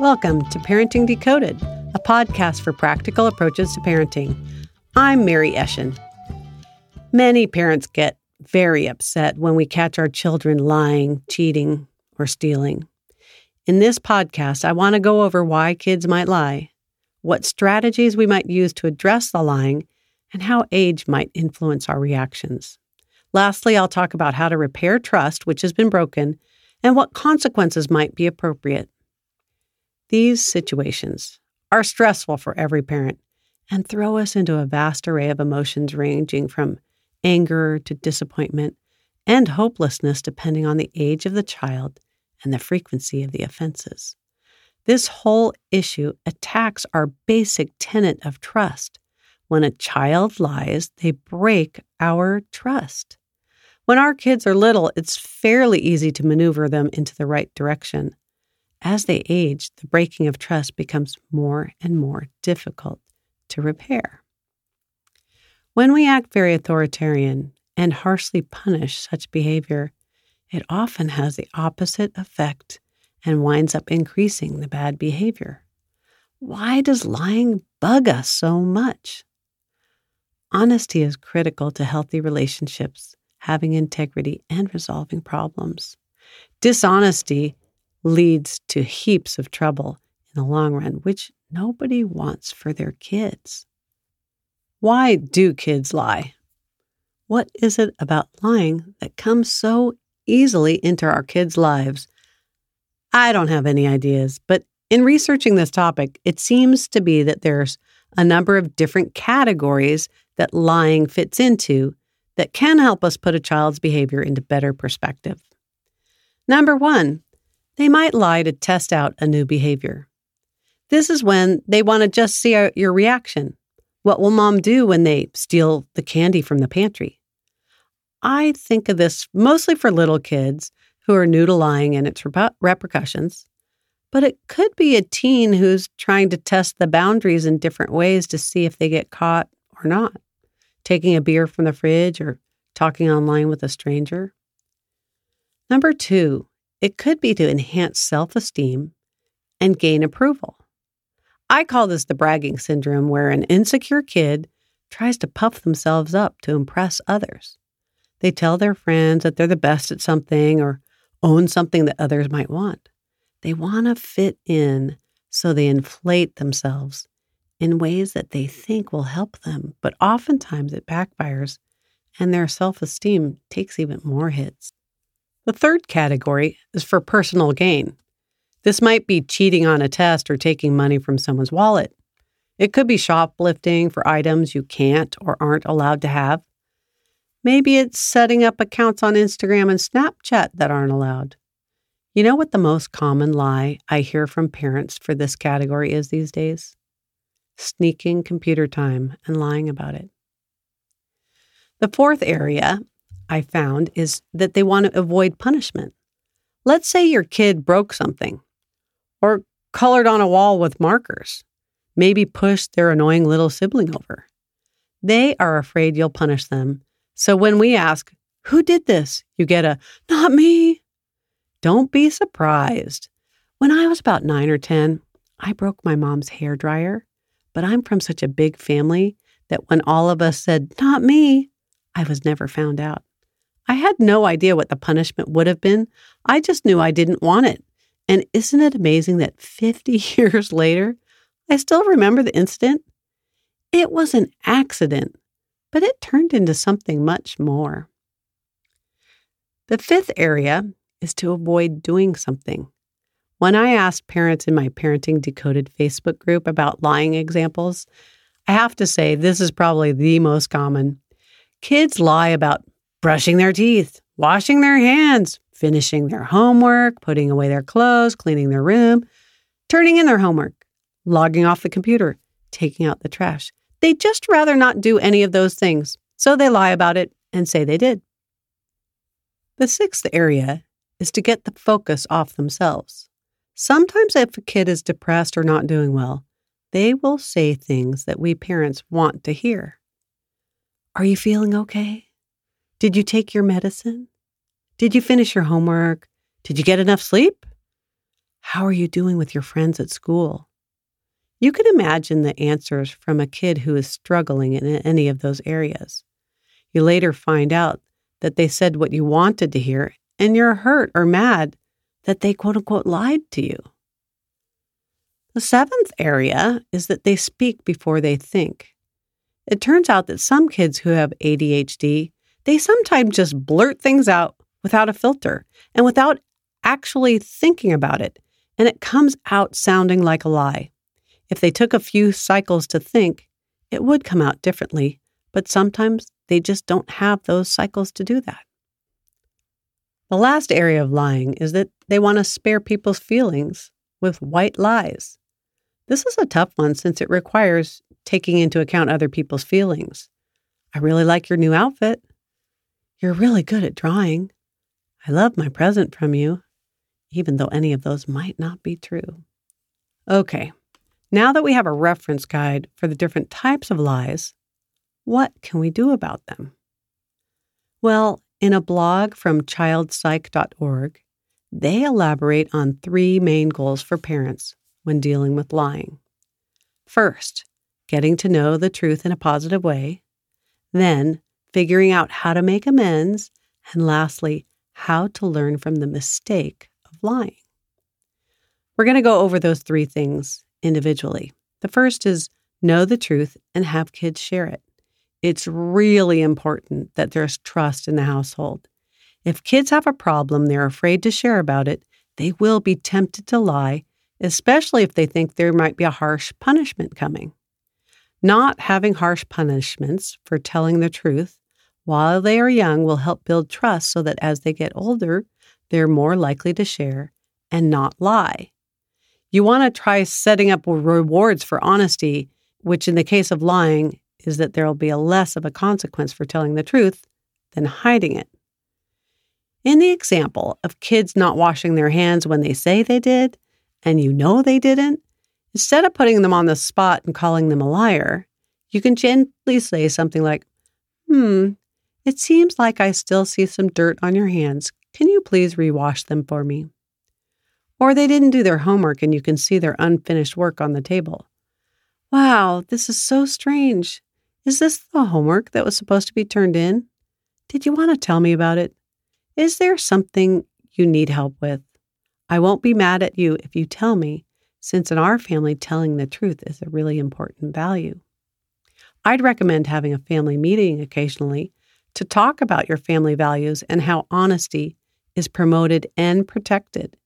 Welcome to Parenting Decoded, a podcast for practical approaches to parenting. I'm Mary Eschen. Many parents get very upset when we catch our children lying, cheating, or stealing. In this podcast, I want to go over why kids might lie, what strategies we might use to address the lying, and how age might influence our reactions. Lastly, I'll talk about how to repair trust, which has been broken, and what consequences might be appropriate. These situations are stressful for every parent and throw us into a vast array of emotions ranging from anger to disappointment and hopelessness, depending on the age of the child and the frequency of the offenses. This whole issue attacks our basic tenet of trust. When a child lies, they break our trust. When our kids are little, it's fairly easy to maneuver them into the right direction. As they age, the breaking of trust becomes more and more difficult to repair. When we act very authoritarian and harshly punish such behavior, it often has the opposite effect and winds up increasing the bad behavior. Why does lying bug us so much? Honesty is critical to healthy relationships, having integrity, and resolving problems. Dishonesty leads to heaps of trouble in the long run, which nobody wants for their kids. Why do kids lie? What is it about lying that comes so easily into our kids' lives? I don't have any ideas, but in researching this topic, it seems to be that there's a number of different categories that lying fits into that can help us put a child's behavior into better perspective. Number one, they might lie to test out a new behavior. This is when they want to just see your reaction. What will mom do when they steal the candy from the pantry? I think of this mostly for little kids who are new to lying and its repercussions, but it could be a teen who's trying to test the boundaries in different ways to see if they get caught or not, taking a beer from the fridge or talking online with a stranger. Number two, it could be to enhance self esteem and gain approval. I call this the bragging syndrome, where an insecure kid tries to puff themselves up to impress others. They tell their friends that they're the best at something or own something that others might want. They want to fit in, so they inflate themselves in ways that they think will help them, but oftentimes it backfires and their self esteem takes even more hits. The third category is for personal gain. This might be cheating on a test or taking money from someone's wallet. It could be shoplifting for items you can't or aren't allowed to have. Maybe it's setting up accounts on Instagram and Snapchat that aren't allowed. You know what the most common lie I hear from parents for this category is these days? Sneaking computer time and lying about it. The fourth area I found is that they want to avoid punishment. Let's say your kid broke something or colored on a wall with markers, maybe pushed their annoying little sibling over. They are afraid you'll punish them. So when we ask, Who did this? you get a, Not me. Don't be surprised. When I was about nine or 10, I broke my mom's hair dryer, but I'm from such a big family that when all of us said, Not me, I was never found out. I had no idea what the punishment would have been. I just knew I didn't want it. And isn't it amazing that 50 years later, I still remember the incident? It was an accident, but it turned into something much more. The fifth area is to avoid doing something. When I asked parents in my Parenting Decoded Facebook group about lying examples, I have to say this is probably the most common. Kids lie about brushing their teeth, washing their hands, finishing their homework, putting away their clothes, cleaning their room, turning in their homework, logging off the computer, taking out the trash. They'd just rather not do any of those things, so they lie about it and say they did. The sixth area is to get the focus off themselves. Sometimes, if a kid is depressed or not doing well, they will say things that we parents want to hear. Are you feeling okay? Did you take your medicine? Did you finish your homework? Did you get enough sleep? How are you doing with your friends at school? You can imagine the answers from a kid who is struggling in any of those areas. You later find out that they said what you wanted to hear, and you're hurt or mad that they quote unquote lied to you. The seventh area is that they speak before they think. It turns out that some kids who have ADHD, they sometimes just blurt things out without a filter and without actually thinking about it, and it comes out sounding like a lie. If they took a few cycles to think, it would come out differently, but sometimes they just don't have those cycles to do that. The last area of lying is that they want to spare people's feelings with white lies. This is a tough one since it requires taking into account other people's feelings. I really like your new outfit. You're really good at drawing. I love my present from you, even though any of those might not be true. Okay, now that we have a reference guide for the different types of lies, what can we do about them? Well, in a blog from childpsych.org, they elaborate on three main goals for parents when dealing with lying. First, getting to know the truth in a positive way. Then, figuring out how to make amends. And lastly, how to learn from the mistake of lying. We're going to go over those three things individually. The first is know the truth and have kids share it. It's really important that there's trust in the household. If kids have a problem they're afraid to share about it, they will be tempted to lie, especially if they think there might be a harsh punishment coming. Not having harsh punishments for telling the truth while they are young will help build trust so that as they get older, they're more likely to share and not lie. You want to try setting up rewards for honesty, which in the case of lying is that there will be a less of a consequence for telling the truth than hiding it. In the example of kids not washing their hands when they say they did, and you know they didn't, instead of putting them on the spot and calling them a liar, you can gently say something like, Hmm, it seems like I still see some dirt on your hands. Can you please rewash them for me? Or they didn't do their homework and you can see their unfinished work on the table. Wow, this is so strange. Is this the homework that was supposed to be turned in? Did you want to tell me about it? Is there something you need help with? I won't be mad at you if you tell me, since in our family, telling the truth is a really important value. I'd recommend having a family meeting occasionally to talk about your family values and how honesty is promoted and protected.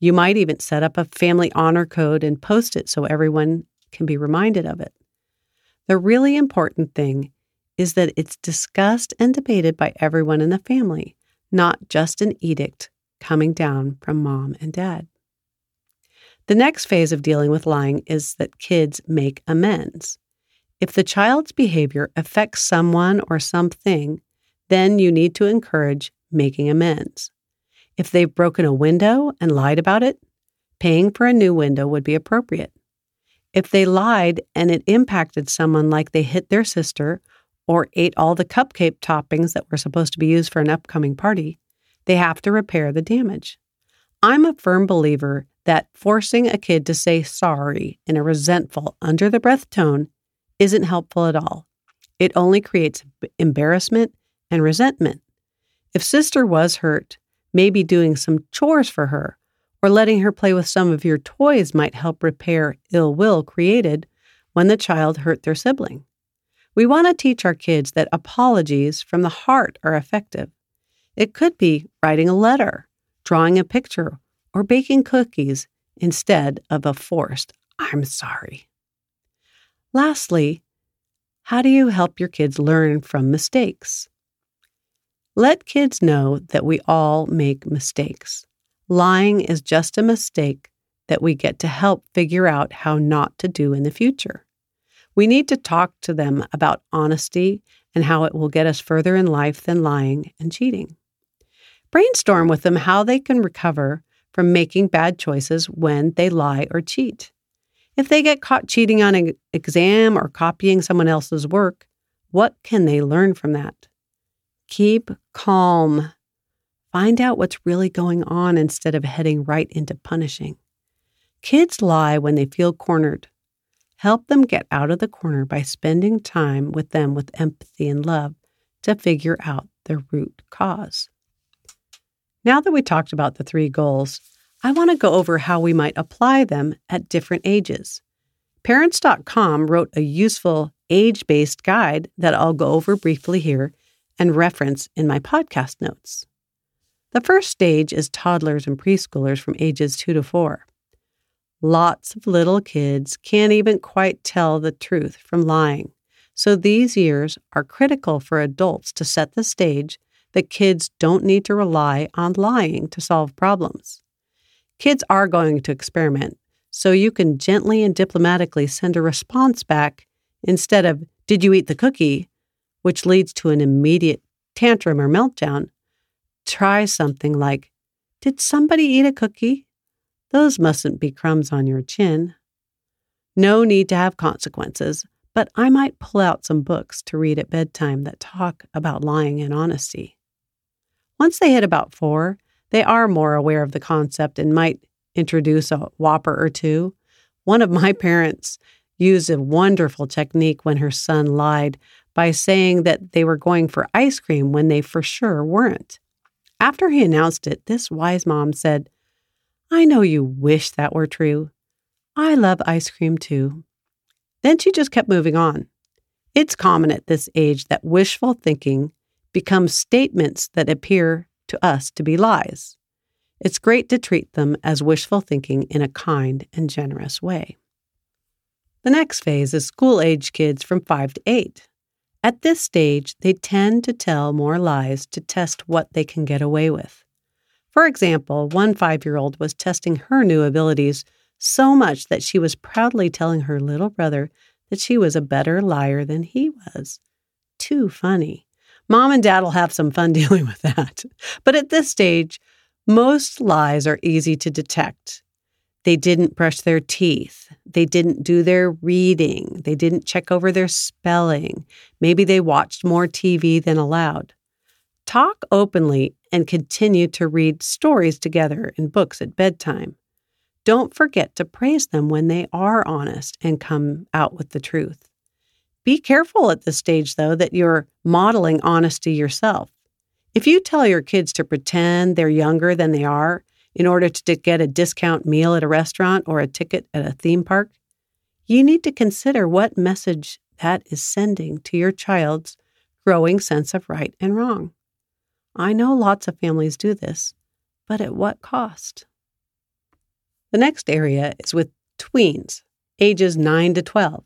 You might even set up a family honor code and post it so everyone can be reminded of it. The really important thing is that it's discussed and debated by everyone in the family, not just an edict coming down from mom and dad. The next phase of dealing with lying is that kids make amends. If the child's behavior affects someone or something, then you need to encourage making amends. If they've broken a window and lied about it, paying for a new window would be appropriate. If they lied and it impacted someone, like they hit their sister or ate all the cupcake toppings that were supposed to be used for an upcoming party, they have to repair the damage. I'm a firm believer that forcing a kid to say sorry in a resentful, under the breath tone isn't helpful at all. It only creates embarrassment and resentment. If sister was hurt, maybe doing some chores for her or letting her play with some of your toys might help repair ill will created when the child hurt their sibling. We want to teach our kids that apologies from the heart are effective. It could be writing a letter, drawing a picture, or baking cookies instead of a forced, I'm sorry. Lastly, how do you help your kids learn from mistakes? Let kids know that we all make mistakes. Lying is just a mistake that we get to help figure out how not to do in the future. We need to talk to them about honesty and how it will get us further in life than lying and cheating. Brainstorm with them how they can recover from making bad choices when they lie or cheat. If they get caught cheating on an exam or copying someone else's work, what can they learn from that? Keep calm. Find out what's really going on instead of heading right into punishing. Kids lie when they feel cornered. Help them get out of the corner by spending time with them with empathy and love to figure out their root cause. Now that we talked about the three goals, I want to go over how we might apply them at different ages. Parents.com wrote a useful age based guide that I'll go over briefly here and reference in my podcast notes. The first stage is toddlers and preschoolers from ages 2 to 4. Lots of little kids can't even quite tell the truth from lying. So these years are critical for adults to set the stage that kids don't need to rely on lying to solve problems. Kids are going to experiment, so you can gently and diplomatically send a response back instead of, Did you eat the cookie? which leads to an immediate tantrum or meltdown. Try something like, Did somebody eat a cookie? Those mustn't be crumbs on your chin. No need to have consequences, but I might pull out some books to read at bedtime that talk about lying and honesty. Once they hit about four, they are more aware of the concept and might introduce a whopper or two. One of my parents used a wonderful technique when her son lied by saying that they were going for ice cream when they for sure weren't. After he announced it, this wise mom said, I know you wish that were true. I love ice cream too. Then she just kept moving on. It's common at this age that wishful thinking becomes statements that appear to us to be lies. It's great to treat them as wishful thinking in a kind and generous way. The next phase is school age kids from 5 to 8. At this stage, they tend to tell more lies to test what they can get away with. For example, one five year old was testing her new abilities so much that she was proudly telling her little brother that she was a better liar than he was. Too funny. Mom and dad will have some fun dealing with that. But at this stage, most lies are easy to detect. They didn't brush their teeth. They didn't do their reading. They didn't check over their spelling. Maybe they watched more TV than allowed. Talk openly and continue to read stories together in books at bedtime. Don't forget to praise them when they are honest and come out with the truth. Be careful at this stage, though, that you're modeling honesty yourself. If you tell your kids to pretend they're younger than they are in order to get a discount meal at a restaurant or a ticket at a theme park, you need to consider what message that is sending to your child's growing sense of right and wrong. I know lots of families do this, but at what cost? The next area is with tweens, ages 9 to 12.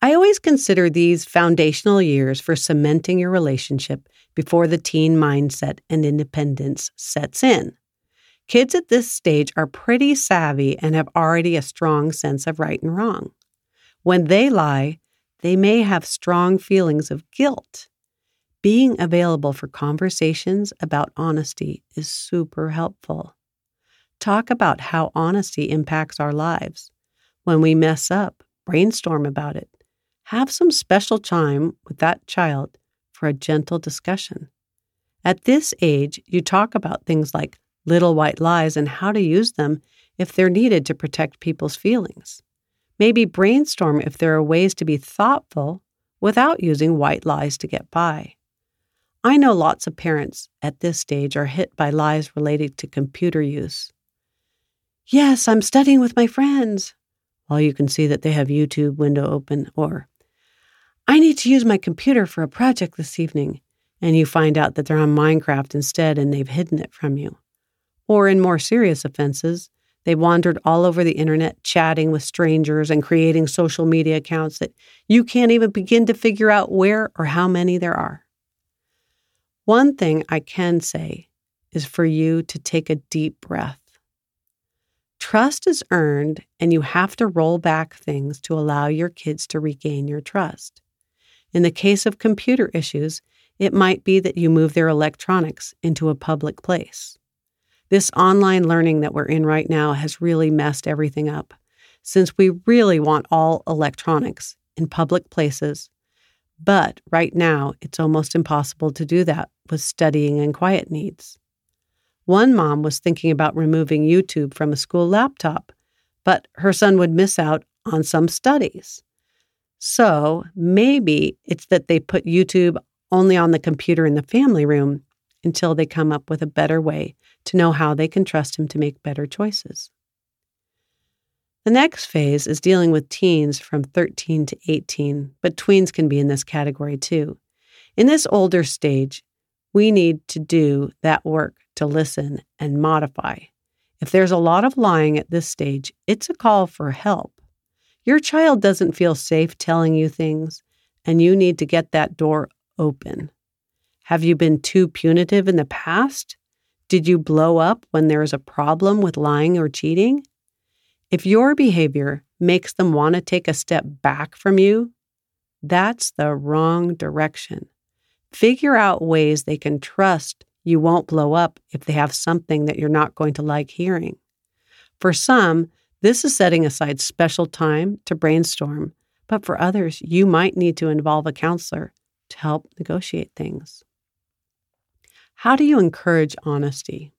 I always consider these foundational years for cementing your relationship before the teen mindset and independence sets in. Kids at this stage are pretty savvy and have already a strong sense of right and wrong. When they lie, they may have strong feelings of guilt being available for conversations about honesty is super helpful. Talk about how honesty impacts our lives. When we mess up, brainstorm about it. Have some special time with that child for a gentle discussion. At this age, you talk about things like little white lies and how to use them if they're needed to protect people's feelings. Maybe brainstorm if there are ways to be thoughtful without using white lies to get by. I know lots of parents at this stage are hit by lies related to computer use. Yes, I'm studying with my friends. Well, you can see that they have YouTube window open, or I need to use my computer for a project this evening, and you find out that they're on Minecraft instead and they've hidden it from you. Or in more serious offenses, they wandered all over the internet chatting with strangers and creating social media accounts that you can't even begin to figure out where or how many there are. One thing I can say is for you to take a deep breath. Trust is earned, and you have to roll back things to allow your kids to regain your trust. In the case of computer issues, it might be that you move their electronics into a public place. This online learning that we're in right now has really messed everything up, since we really want all electronics in public places but right now, it's almost impossible to do that with studying and quiet needs. One mom was thinking about removing YouTube from a school laptop, but her son would miss out on some studies. So maybe it's that they put YouTube only on the computer in the family room until they come up with a better way to know how they can trust him to make better choices. The next phase is dealing with teens from 13 to 18, but tweens can be in this category too. In this older stage, we need to do that work to listen and modify. If there's a lot of lying at this stage, it's a call for help. Your child doesn't feel safe telling you things, and you need to get that door open. Have you been too punitive in the past? Did you blow up when there is a problem with lying or cheating? If your behavior makes them want to take a step back from you, that's the wrong direction. Figure out ways they can trust you won't blow up if they have something that you're not going to like hearing. For some, this is setting aside special time to brainstorm, but for others, you might need to involve a counselor to help negotiate things. How do you encourage honesty?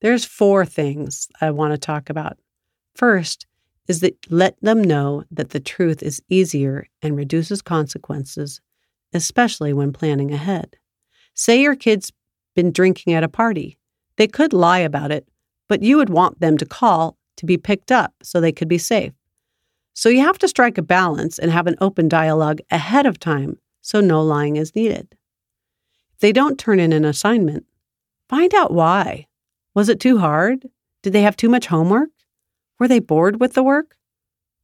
There's four things I want to talk about. First is that let them know that the truth is easier and reduces consequences, especially when planning ahead. Say your kid's been drinking at a party. They could lie about it, but you would want them to call to be picked up so they could be safe. So you have to strike a balance and have an open dialogue ahead of time so no lying is needed. If they don't turn in an assignment, find out why. Was it too hard? Did they have too much homework? Were they bored with the work?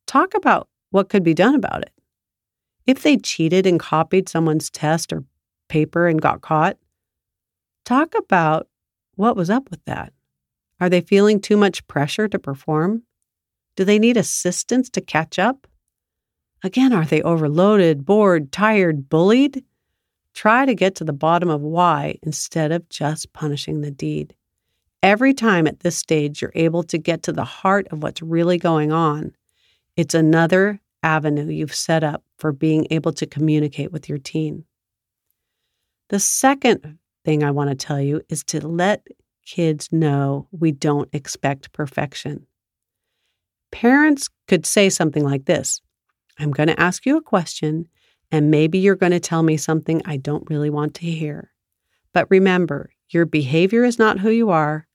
Talk about what could be done about it. If they cheated and copied someone's test or paper and got caught, talk about what was up with that. Are they feeling too much pressure to perform? Do they need assistance to catch up? Again, are they overloaded, bored, tired, bullied? Try to get to the bottom of why instead of just punishing the deed. Every time at this stage you're able to get to the heart of what's really going on, it's another avenue you've set up for being able to communicate with your teen. The second thing I want to tell you is to let kids know we don't expect perfection. Parents could say something like this I'm going to ask you a question, and maybe you're going to tell me something I don't really want to hear. But remember, your behavior is not who you are.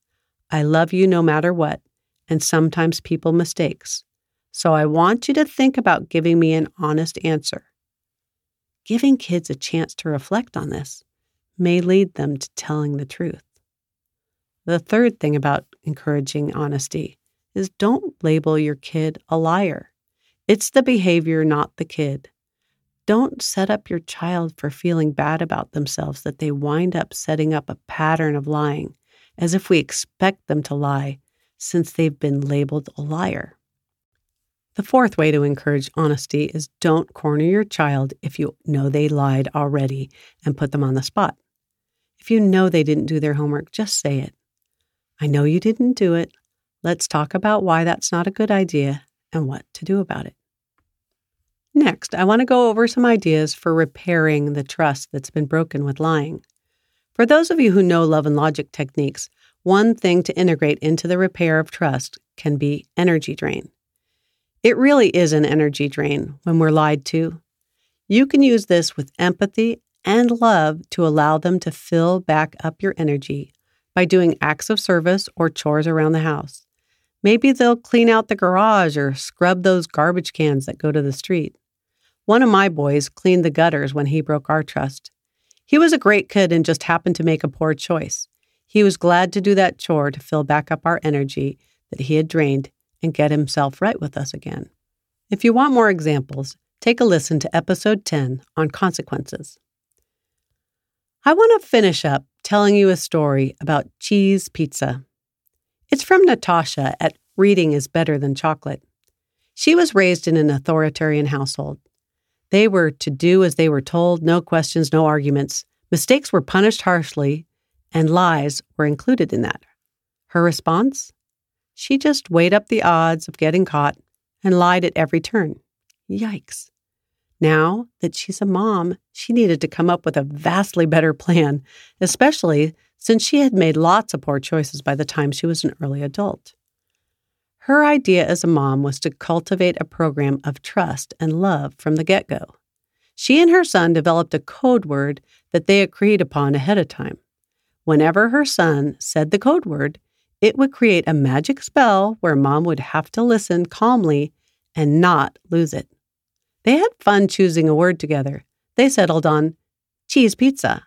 I love you no matter what, and sometimes people mistakes. So I want you to think about giving me an honest answer. Giving kids a chance to reflect on this may lead them to telling the truth. The third thing about encouraging honesty is don't label your kid a liar. It's the behavior, not the kid. Don't set up your child for feeling bad about themselves that they wind up setting up a pattern of lying, as if we expect them to lie since they've been labeled a liar. The fourth way to encourage honesty is don't corner your child if you know they lied already and put them on the spot. If you know they didn't do their homework, just say it. I know you didn't do it. Let's talk about why that's not a good idea and what to do about it. Next, I want to go over some ideas for repairing the trust that's been broken with lying. For those of you who know love and logic techniques, one thing to integrate into the repair of trust can be energy drain. It really is an energy drain when we're lied to. You can use this with empathy and love to allow them to fill back up your energy by doing acts of service or chores around the house. Maybe they'll clean out the garage or scrub those garbage cans that go to the street. One of my boys cleaned the gutters when he broke our trust. He was a great kid and just happened to make a poor choice. He was glad to do that chore to fill back up our energy that he had drained and get himself right with us again. If you want more examples, take a listen to episode 10 on consequences. I want to finish up telling you a story about cheese pizza. It's from Natasha at Reading is Better Than Chocolate. She was raised in an authoritarian household. They were to do as they were told, no questions, no arguments. Mistakes were punished harshly, and lies were included in that. Her response? She just weighed up the odds of getting caught and lied at every turn. Yikes. Now that she's a mom, she needed to come up with a vastly better plan, especially since she had made lots of poor choices by the time she was an early adult. Her idea as a mom was to cultivate a program of trust and love from the get go. She and her son developed a code word that they agreed upon ahead of time. Whenever her son said the code word, it would create a magic spell where mom would have to listen calmly and not lose it. They had fun choosing a word together. They settled on cheese pizza.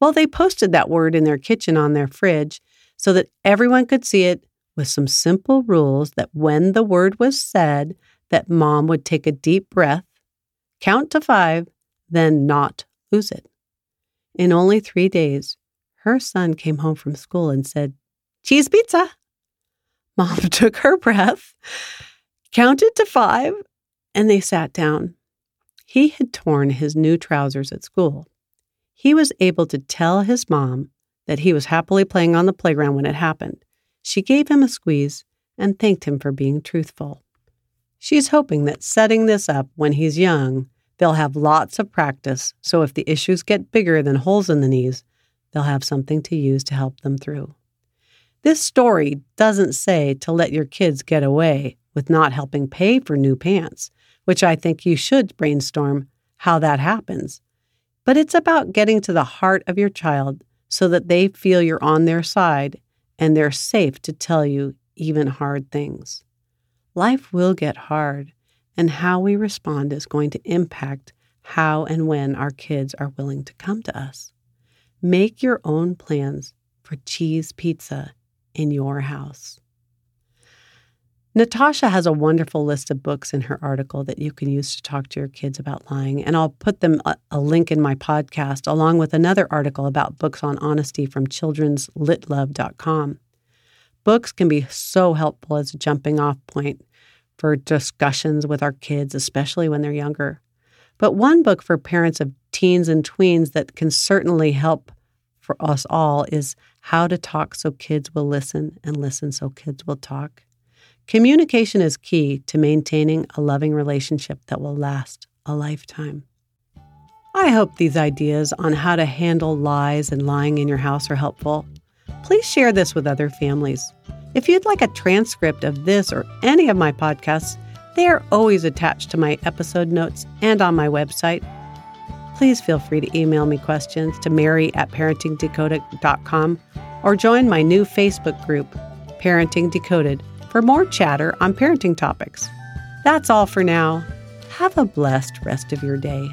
Well, they posted that word in their kitchen on their fridge so that everyone could see it with some simple rules that when the word was said, that mom would take a deep breath, count to 5, then not lose it. In only 3 days, her son came home from school and said, "Cheese pizza." Mom took her breath, counted to 5, and they sat down. He had torn his new trousers at school. He was able to tell his mom that he was happily playing on the playground when it happened. She gave him a squeeze and thanked him for being truthful. She's hoping that setting this up when he's young, they'll have lots of practice, so if the issues get bigger than holes in the knees, they'll have something to use to help them through. This story doesn't say to let your kids get away with not helping pay for new pants which I think you should brainstorm how that happens. But it's about getting to the heart of your child so that they feel you're on their side and they're safe to tell you even hard things. Life will get hard, and how we respond is going to impact how and when our kids are willing to come to us. Make your own plans for cheese pizza in your house. Natasha has a wonderful list of books in her article that you can use to talk to your kids about lying. And I'll put them a, a, link in my podcast along with another article about books on honesty from children'slitlove.com. Books can be so helpful as a jumping off point for discussions with our kids, especially when they're younger. But one book for parents of teens and tweens that can certainly help for us all is How to Talk So Kids Will Listen and Listen So Kids Will Talk. Communication is key to maintaining a loving relationship that will last a lifetime. I hope these ideas on how to handle lies and lying in your house are helpful. Please share this with other families. If you'd like a transcript of this or any of my podcasts, they are always attached to my episode notes and on my website. Please feel free to email me questions to mary at parentingdecoded.com or join my new Facebook group, Parenting Decoded for more chatter on parenting topics. That's all for now. Have a blessed rest of your day.